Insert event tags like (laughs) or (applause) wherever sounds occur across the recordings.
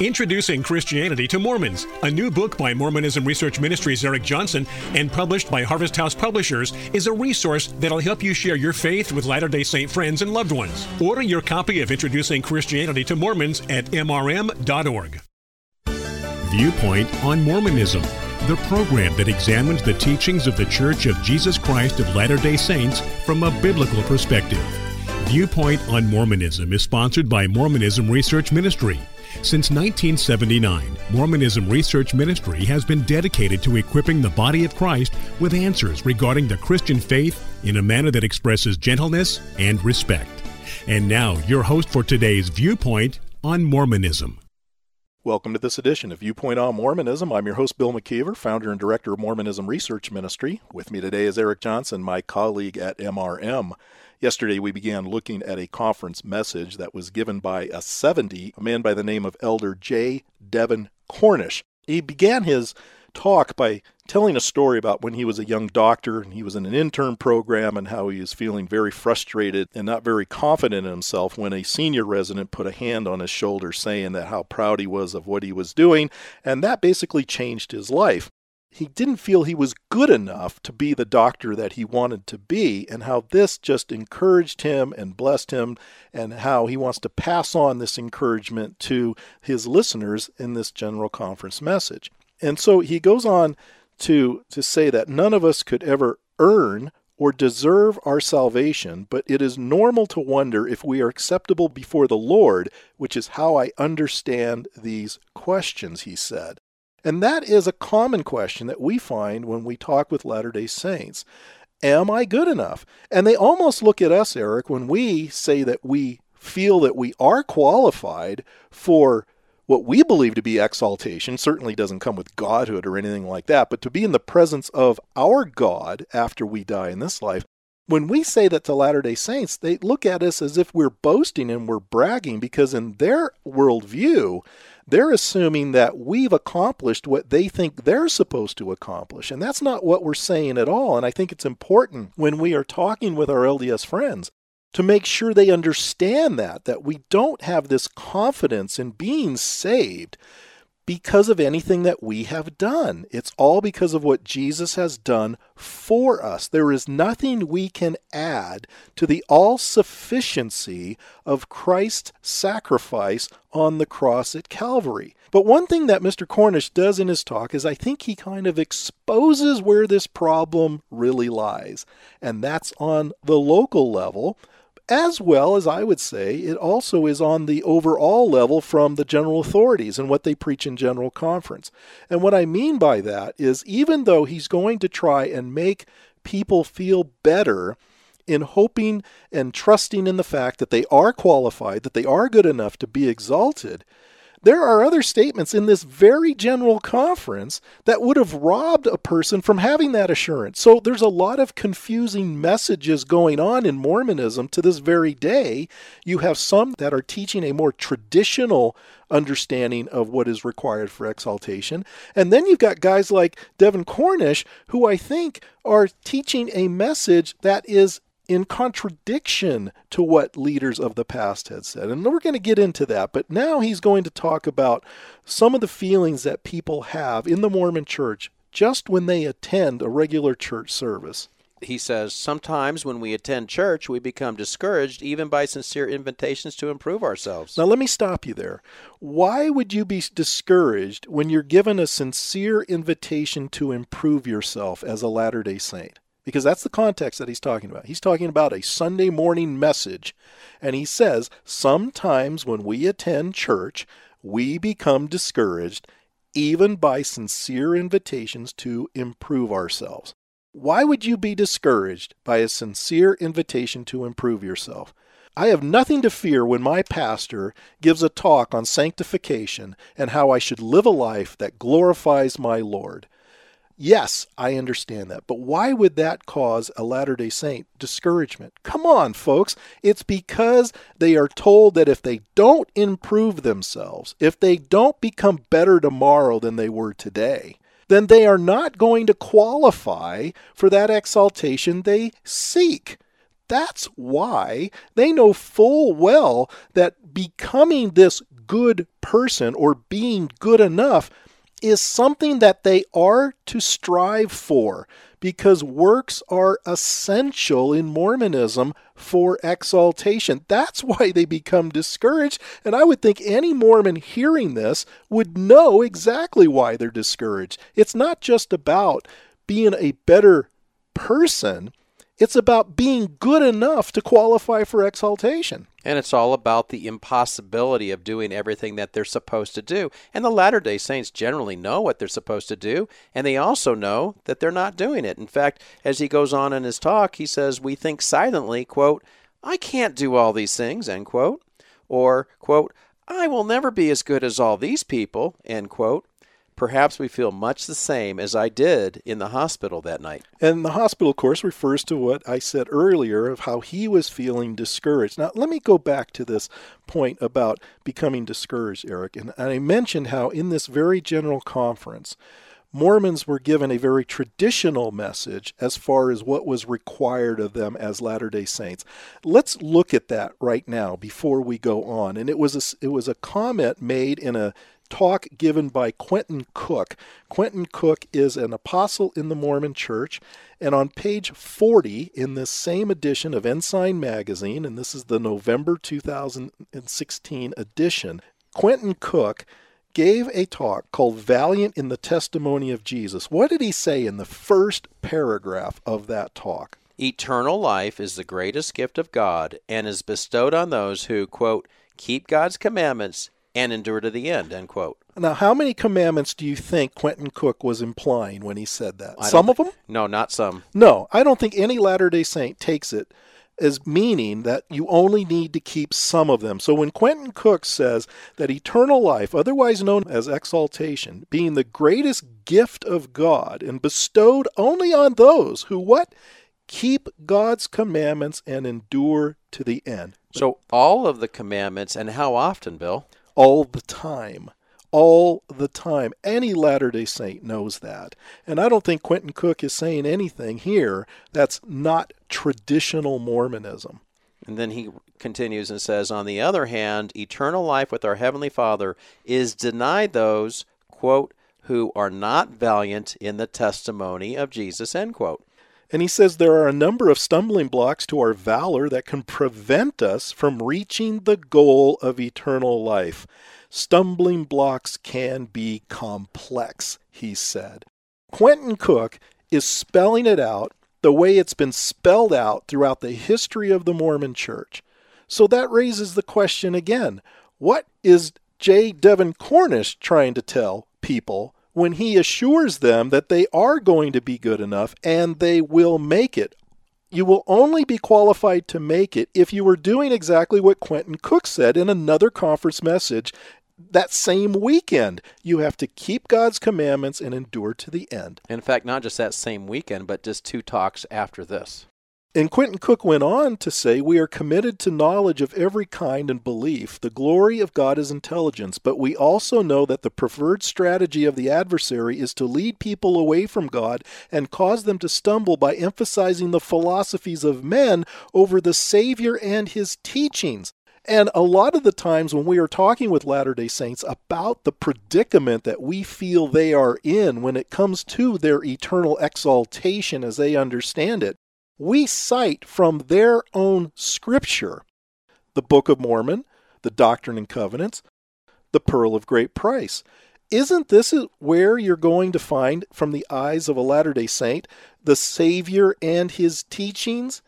Introducing Christianity to Mormons, a new book by Mormonism Research Ministries Eric Johnson and published by Harvest House Publishers, is a resource that'll help you share your faith with Latter day Saint friends and loved ones. Order your copy of Introducing Christianity to Mormons at mrm.org. Viewpoint on Mormonism, the program that examines the teachings of the Church of Jesus Christ of Latter day Saints from a biblical perspective. Viewpoint on Mormonism is sponsored by Mormonism Research Ministry. Since 1979, Mormonism Research Ministry has been dedicated to equipping the body of Christ with answers regarding the Christian faith in a manner that expresses gentleness and respect. And now, your host for today's Viewpoint on Mormonism. Welcome to this edition of Viewpoint on Mormonism. I'm your host, Bill McKeever, founder and director of Mormonism Research Ministry. With me today is Eric Johnson, my colleague at MRM. Yesterday, we began looking at a conference message that was given by a 70, a man by the name of Elder J. Devn Cornish. He began his talk by telling a story about when he was a young doctor and he was in an intern program and how he was feeling very frustrated and not very confident in himself when a senior resident put a hand on his shoulder saying that how proud he was of what he was doing and that basically changed his life he didn't feel he was good enough to be the doctor that he wanted to be, and how this just encouraged him and blessed him, and how he wants to pass on this encouragement to his listeners in this general conference message. And so he goes on to, to say that none of us could ever earn or deserve our salvation, but it is normal to wonder if we are acceptable before the Lord, which is how I understand these questions, he said. And that is a common question that we find when we talk with Latter day Saints. Am I good enough? And they almost look at us, Eric, when we say that we feel that we are qualified for what we believe to be exaltation certainly doesn't come with godhood or anything like that, but to be in the presence of our God after we die in this life. When we say that to Latter day Saints, they look at us as if we're boasting and we're bragging because, in their worldview, they're assuming that we've accomplished what they think they're supposed to accomplish. And that's not what we're saying at all. And I think it's important when we are talking with our LDS friends to make sure they understand that, that we don't have this confidence in being saved because of anything that we have done. It's all because of what Jesus has done for us. There is nothing we can add to the all sufficiency of Christ's sacrifice on the cross at Calvary. But one thing that Mr. Cornish does in his talk is I think he kind of exposes where this problem really lies, and that's on the local level as well as I would say it also is on the overall level from the general authorities and what they preach in general conference. And what I mean by that is even though he's going to try and make people feel better in hoping and trusting in the fact that they are qualified, that they are good enough to be exalted, there are other statements in this very general conference that would have robbed a person from having that assurance. So there's a lot of confusing messages going on in Mormonism to this very day. You have some that are teaching a more traditional understanding of what is required for exaltation. And then you've got guys like Devn Cornish, who I think are teaching a message that is in contradiction to what leaders of the past had said. And we're going to get into that. But now he's going to talk about some of the feelings that people have in the Mormon church just when they attend a regular church service. He says, Sometimes when we attend church, we become discouraged even by sincere invitations to improve ourselves. Now, let me stop you there. Why would you be discouraged when you're given a sincere invitation to improve yourself as a Latter day Saint? Because that's the context that he's talking about. He's talking about a Sunday morning message. And he says, sometimes when we attend church, we become discouraged even by sincere invitations to improve ourselves. Why would you be discouraged by a sincere invitation to improve yourself? I have nothing to fear when my pastor gives a talk on sanctification and how I should live a life that glorifies my Lord. Yes, I understand that. But why would that cause a Latter day Saint discouragement? Come on, folks. It's because they are told that if they don't improve themselves, if they don't become better tomorrow than they were today, then they are not going to qualify for that exaltation they seek. That's why they know full well that becoming this good person or being good enough is something that they are to strive for because works are essential in Mormonism for exaltation. That's why they become discouraged. And I would think any Mormon hearing this would know exactly why they're discouraged. It's not just about being a better person, it's about being good enough to qualify for exaltation. And it's all about the impossibility of doing everything that they're supposed to do. And the Latter day Saints generally know what they're supposed to do, and they also know that they're not doing it. In fact, as he goes on in his talk, he says, We think silently, quote, I can't do all these things, end quote. Or, quote, I will never be as good as all these people, end quote perhaps we feel much the same as I did in the hospital that night. And the hospital, of course, refers to what I said earlier of how he was feeling discouraged. Now, let me go back to this point about becoming discouraged, Eric. And I mentioned how in this very general conference, Mormons were given a very traditional message as far as what was required of them as Latter-day Saints. Let's look at that right now before we go on. And it was a, it was a comment made in a talk given by Quentin Cook. Quentin Cook is an apostle in the Mormon Church, and on page 40 in this same edition of Ensign Magazine, and this is the November 2016 edition, Quentin Cook gave a talk called Valiant in the Testimony of Jesus. What did he say in the first paragraph of that talk? Eternal life is the greatest gift of God and is bestowed on those who, quote, keep God's commandments and endure to the end, end quote. Now, how many commandments do you think Quentin Cook was implying when he said that? Some of them? No, not some. No, I don't think any Latter day Saint takes it as meaning that you only need to keep some of them. So when Quentin Cook says that eternal life, otherwise known as exaltation, being the greatest gift of God and bestowed only on those who what? Keep God's commandments and endure to the end. So all of the commandments and how often, Bill? All the time. All the time. Any Latter day Saint knows that. And I don't think Quentin Cook is saying anything here that's not traditional Mormonism. And then he continues and says, On the other hand, eternal life with our Heavenly Father is denied those, quote, who are not valiant in the testimony of Jesus, end quote. And he says there are a number of stumbling blocks to our valor that can prevent us from reaching the goal of eternal life. Stumbling blocks can be complex, he said. Quentin Cook is spelling it out the way it's been spelled out throughout the history of the Mormon Church. So that raises the question again what is J. Devn Cornish trying to tell people when he assures them that they are going to be good enough and they will make it. You will only be qualified to make it if you were doing exactly what Quentin Cook said in another conference message that same weekend. You have to keep God's commandments and endure to the end. In fact, not just that same weekend, but just two talks after this. And Quentin Cook went on to say, We are committed to knowledge of every kind and belief. The glory of God is intelligence, but we also know that the preferred strategy of the adversary is to lead people away from God and cause them to stumble by emphasizing the philosophies of men over the Savior and his teachings. And a lot of the times when we are talking with Latter day Saints about the predicament that we feel they are in when it comes to their eternal exaltation as they understand it, we cite from their own scripture the Book of Mormon, the Doctrine and Covenants, the Pearl of Great Price. Isn't this where you're going to find, from the eyes of a Latter day Saint, the Savior and his teachings?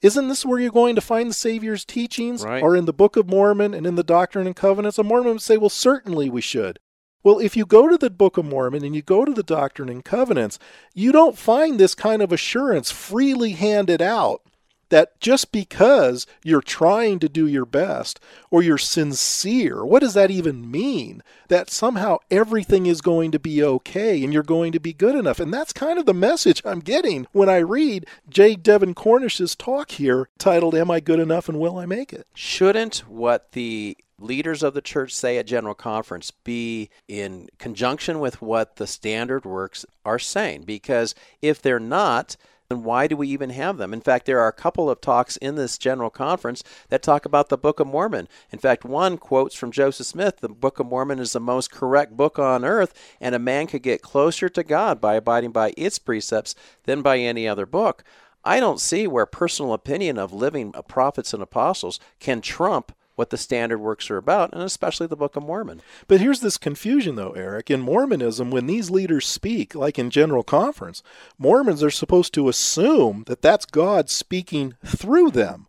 Isn't this where you're going to find the Savior's teachings? Right. Or in the Book of Mormon and in the Doctrine and Covenants? A Mormon would say, well, certainly we should. Well, if you go to the Book of Mormon and you go to the Doctrine and Covenants, you don't find this kind of assurance freely handed out that just because you're trying to do your best or you're sincere, what does that even mean? That somehow everything is going to be okay and you're going to be good enough. And that's kind of the message I'm getting when I read J. Devn Cornish's talk here titled, Am I Good Enough and Will I Make It? Shouldn't what the leaders of the church say at General Conference be in conjunction with what the standard works are saying. Because if they're not, then why do we even have them? In fact, there are a couple of talks in this general conference that talk about the Book of Mormon. In fact, one quotes from Joseph Smith the Book of Mormon is the most correct book on earth, and a man could get closer to God by abiding by its precepts than by any other book. I don't see where personal opinion of living prophets and apostles can trump what the standard works are about, and especially the Book of Mormon. But here's this confusion, though, Eric. In Mormonism, when these leaders speak, like in General Conference, Mormons are supposed to assume that that's God speaking through them.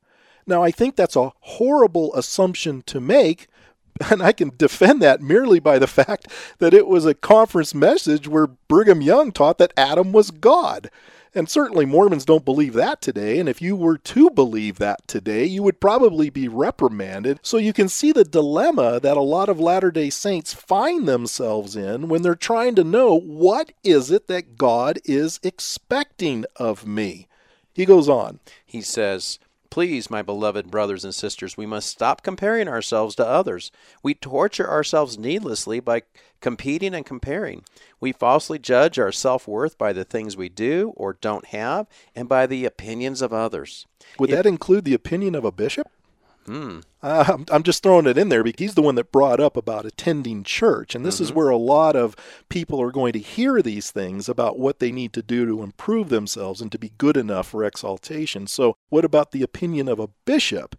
Now, I think that's a horrible assumption to make, (laughs) and I can defend that merely by the fact that it was a conference message where Brigham Young taught that Adam was God. And certainly Mormons don't believe that today. And if you were to believe that today, you would probably be reprimanded. So you can see the dilemma that a lot of Latter day Saints find themselves in when they're trying to know what is it that God is expecting of me. He goes on. He says, Please, my beloved brothers and sisters, we must stop comparing ourselves to others. We torture ourselves needlessly by competing and comparing. We falsely judge our self worth by the things we do or don't have and by the opinions of others. Would that include the opinion of a bishop? Hmm. Uh, I'm just throwing it in there because he's the one that brought up about attending church. And this mm-hmm. is where a lot of people are going to hear these things about what they need to do to improve themselves and to be good enough for exaltation. So, what about the opinion of a bishop?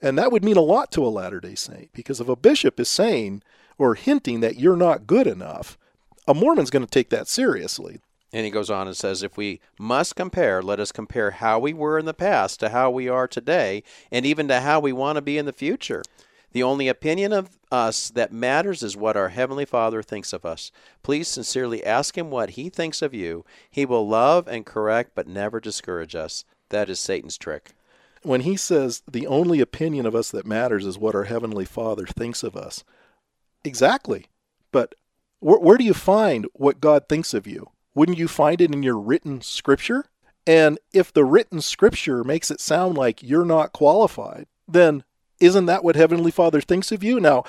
And that would mean a lot to a Latter day Saint because if a bishop is saying or hinting that you're not good enough, a Mormon's going to take that seriously. And he goes on and says, If we must compare, let us compare how we were in the past to how we are today, and even to how we want to be in the future. The only opinion of us that matters is what our Heavenly Father thinks of us. Please sincerely ask Him what He thinks of you. He will love and correct, but never discourage us. That is Satan's trick. When he says the only opinion of us that matters is what our Heavenly Father thinks of us, exactly. But where, where do you find what God thinks of you? Wouldn't you find it in your written scripture? And if the written scripture makes it sound like you're not qualified, then isn't that what Heavenly Father thinks of you? Now,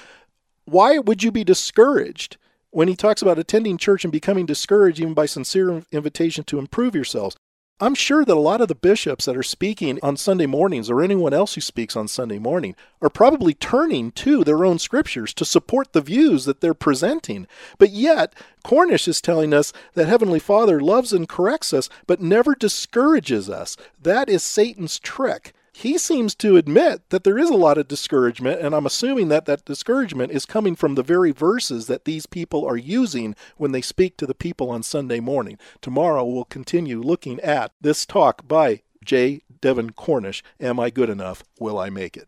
why would you be discouraged when he talks about attending church and becoming discouraged even by sincere invitation to improve yourselves? I'm sure that a lot of the bishops that are speaking on Sunday mornings or anyone else who speaks on Sunday morning are probably turning to their own scriptures to support the views that they're presenting. But yet, Cornish is telling us that Heavenly Father loves and corrects us, but never discourages us. That is Satan's trick he seems to admit that there is a lot of discouragement, and I'm assuming that that discouragement is coming from the very verses that these people are using when they speak to the people on Sunday morning. Tomorrow we'll continue looking at this talk by J. Devn Cornish Am I Good Enough? Will I Make It?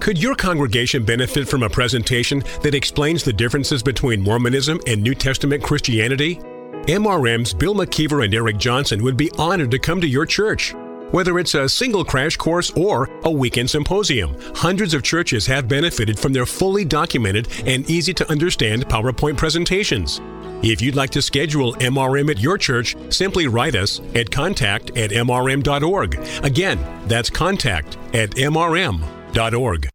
could your congregation benefit from a presentation that explains the differences between Mormonism and New Testament Christianity? MRM's Bill McKeever and Eric Johnson would be honored to come to your church. Whether it's a single crash course or a weekend symposium, hundreds of churches have benefited from their fully documented and easy to understand PowerPoint presentations. If you'd like to schedule MRM at your church, simply write us at contact at mrm.org. Again, that's contact at mrm.org.